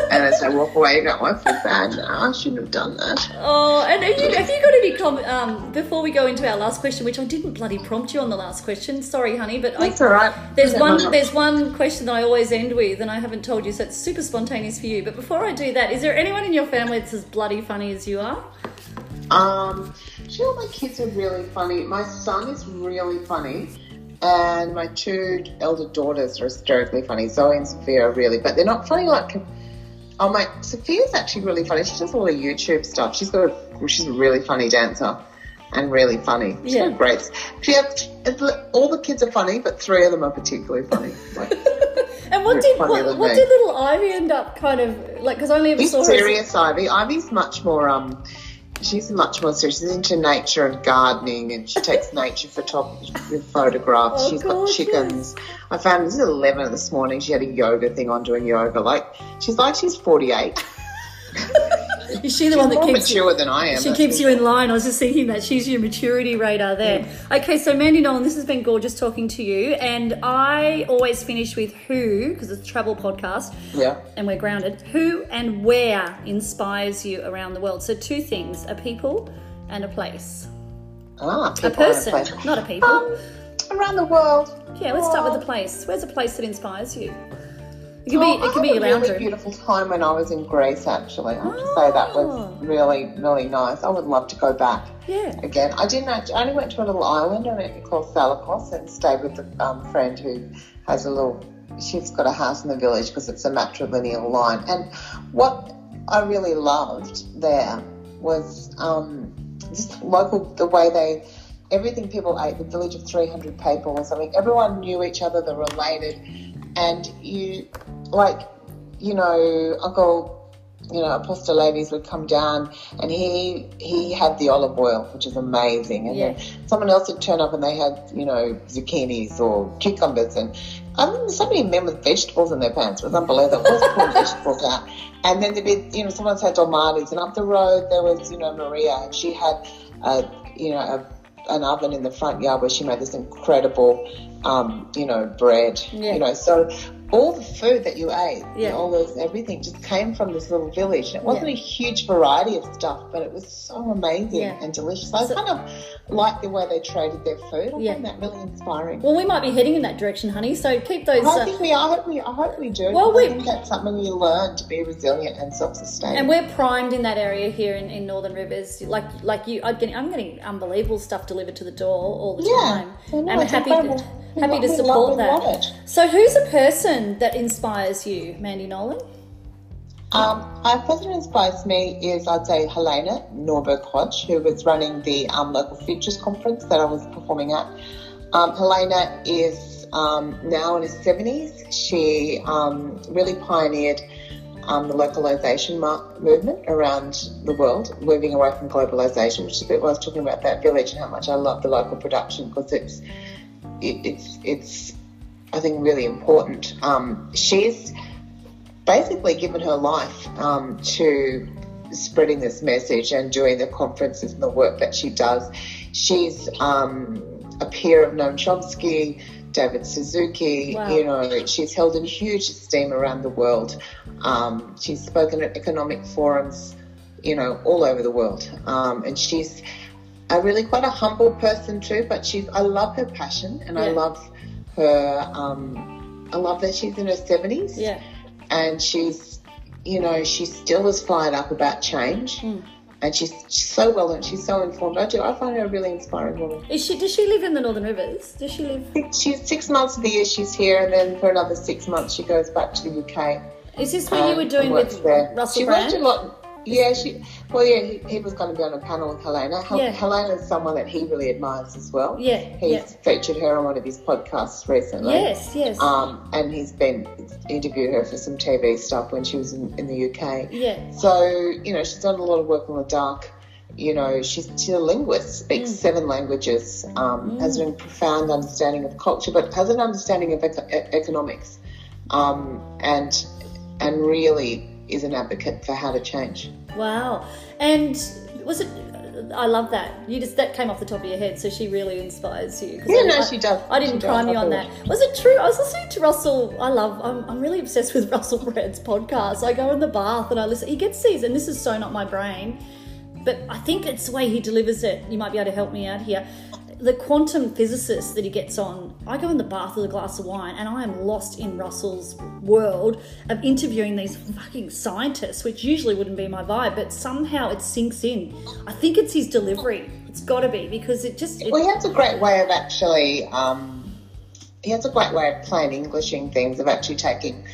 and as they walk away, you go, "I feel bad now. I shouldn't have done that." Oh, and have you, have you got any comment um, before we go into our last question, which I didn't bloody prompt you on the last question. Sorry, honey, but I, That's all right. There's one. There's one question that I always end with, and I haven't told you, so it's super spontaneous for you. But before I do that, is there anyone in your family that's as bloody funny as you are? Um, Actually, all my kids are really funny. My son is really funny, and my two elder daughters are hysterically funny. Zoe and Sophia are really, but they're not funny like. Oh my, Sophia's actually really funny. She does all the YouTube stuff. She's got a, she's a really funny dancer, and really funny. She's Yeah. got great. She has, all the kids are funny, but three of them are particularly funny. Like, And what did what, what did little Ivy end up kind of like? Because I only ever She's saw her. serious, Ivy. Ivy's much more um she's much more serious. She's into nature and gardening and she takes nature photography photographs. Oh, She's got chickens. I found this is eleven this morning. She had a yoga thing on doing yoga. Like she's like she's forty eight. Is she the one that More keeps you? mature than I am. She keeps you in line. I was just thinking that she's your maturity radar there. Okay, so Mandy Nolan, this has been gorgeous talking to you, and I always finish with who because it's a travel podcast. Yeah. and we're grounded. Who and where inspires you around the world? So two things: a people and a place. Ah, A person, place. not a people. Um, around the world. yeah, let's start with the place. Where's a place that inspires you? It can be. Oh, It could I be had your a lounge really room. beautiful time when I was in Greece. Actually, I have to say that Oh. was really, really nice. I would love to go back. Yeah. again. I didn't. Actually, I only went to a little island on it called Salakos and stayed with a um, friend who has a little. She's got a house in the village because it's a matrilineal line. And what I really loved there was um, just local the way they. Everything people ate, the village of 300 people or something, everyone knew each other, they're related. And you, like, you know, Uncle you know, Apostolates would come down and he he had the olive oil, which is amazing. And Yeah. then someone else would turn up and they had, you know, zucchinis or cucumbers and I mean, so many men with vegetables in their pants. It was unbelievable. It was pulling vegetables out. And then there'd be, you know, someone's had dolmades and up the road there was, you know, Maria and she had, a, you know, a, an oven in the front yard where she made this incredible, um, you know, bread. Yeah. You know, so all the food that you ate, Yeah. all those everything just came from this little village. And it wasn't Yeah. a huge variety of stuff, but it was so amazing Yeah. and delicious. I So- kind of like the way they traded their food. I Yeah. find that really inspiring. Well, we might be heading in that direction, honey. So keep those. I Uh, think we, I hope we, I hope we do. Well, we- think that's something we learn to be resilient and self-sustaining. and we're primed in that area here in, in Northern Rivers. Like like you, I'm getting I'm getting unbelievable stuff delivered to the door all the time. I know, and it's happy. Happy to support love- that. So, who's a person that inspires you, Mandy Nolan? Um, our person who inspires me is, I'd say, Helena Norberg Hodge, who was running the um, local futures conference that I was performing at. Um, Helena is um, now in her 70s. She um, really pioneered um, the localization movement around the world, moving away from globalization, which is a bit what I was talking about that village and how much I love the local production because it's it, it's it's I think really important. Um, she's basically given her life um, to spreading this message and doing the conferences and the work that she does. She's um, a peer of Noam Chomsky, David Suzuki. Wow. You know, she's held in huge esteem around the world. Um, she's spoken at economic forums, you know, all over the world. Um, and she's a really quite a humble person too, but she's I love her passion and I love her um, I love that she's in her seventies Yeah. and she's you know, she's still as fired up about change Mm. and she's, she's so well and she's so informed. I do I find her a really inspiring woman. Is she? Does she live in the Northern Rivers? Does she live? She's six months of the year she's here and then for another six months she goes back to the UK. Is this what you um, were doing with there. Russell She Brand? worked a lot. Yeah, she. Well, yeah, he, he was going to be on a panel with Helena. Hel- Yeah. Helena is someone that he really admires as well. Yeah, He's yeah. featured her on one of his podcasts recently. Yes, yes. Um, and he's been interviewed her for some TV stuff when she was in, in the UK. yeah. So you know, she's done a lot of work on the dark. You know, she's, she's a linguist, speaks Mm. seven languages, um, has a profound understanding of culture, but has an understanding of eco- economics, um, and and really is an advocate for how to change. Wow. And was it? I love that. You just that came off the top of your head, so she really inspires you. Yeah, I- no, I- she does. I didn't She does. prime you on that. Was it true? I was listening to Russell. I love. I'm, I'm really obsessed with Russell Brand's podcast. I go in the bath and I listen. He gets these, and this is so not my brain, but I think it's the way he delivers it. You might be able to help me out here. The quantum physicist that he gets on, I go in the bath with a glass of wine and I am lost in Russell's world of interviewing these fucking scientists, which usually wouldn't be my vibe, but somehow it sinks in. I think it's his delivery. It's got to be because it just. It, Well, he has a great way of actually. Um, he has a great way of plain Englishing things, of actually taking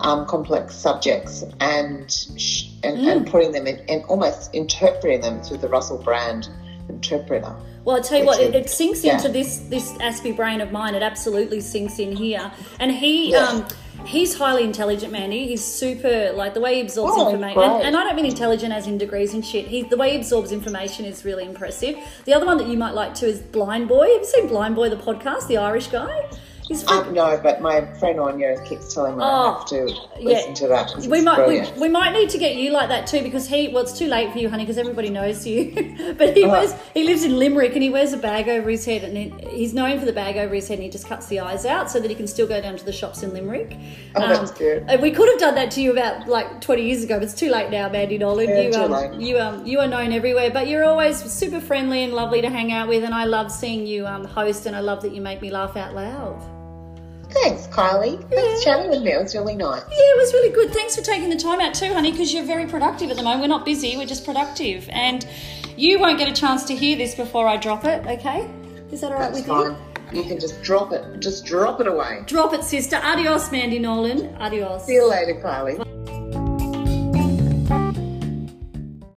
um, complex subjects and sh- and, Mm. and putting them in, and almost interpreting them through the Russell Brand interpreter. Well, I tell you what, it, it sinks Yeah. into this this Aspie brain of mine. It absolutely sinks in here. And he, Yeah. um, he's highly intelligent, Mandy. He's super like the way he absorbs Oh, information. And, and I don't mean intelligent as in degrees and shit. He the way he absorbs information is really impressive. The other one that you might like too is Blindboy. Have you seen Blindboy the podcast? The Irish guy. Um, no, but my friend Anya keeps telling me Oh, I have to listen yeah. to that. we might we, we might need to get you like that too because he well it's too late for you honey because everybody knows you but he Oh. wears he lives in Limerick and he wears a bag over his head and he, he's known for the bag over his head and he just cuts the eyes out so that he can still go down to the shops in Limerick Oh, that's good. we could have done that to you about like 20 years ago but it's too late now Mandy Nolan Yeah, you too um, late. you um you are known everywhere but you're always super friendly and lovely to hang out with and I love seeing you um host and I love that you make me laugh out loud Thanks, Kylie. Thanks for chatting with me. It was really nice. Yeah, it was really good. Thanks for taking the time out too, honey, because you're very productive at the moment. We're not busy, we're just productive. And you won't get a chance to hear this before I drop it, okay? Is that all right That's with fine. you? You can just drop it. Just drop it away. Drop it, sister. Adios, Mandy Nolan. Adios. See you later, Kylie.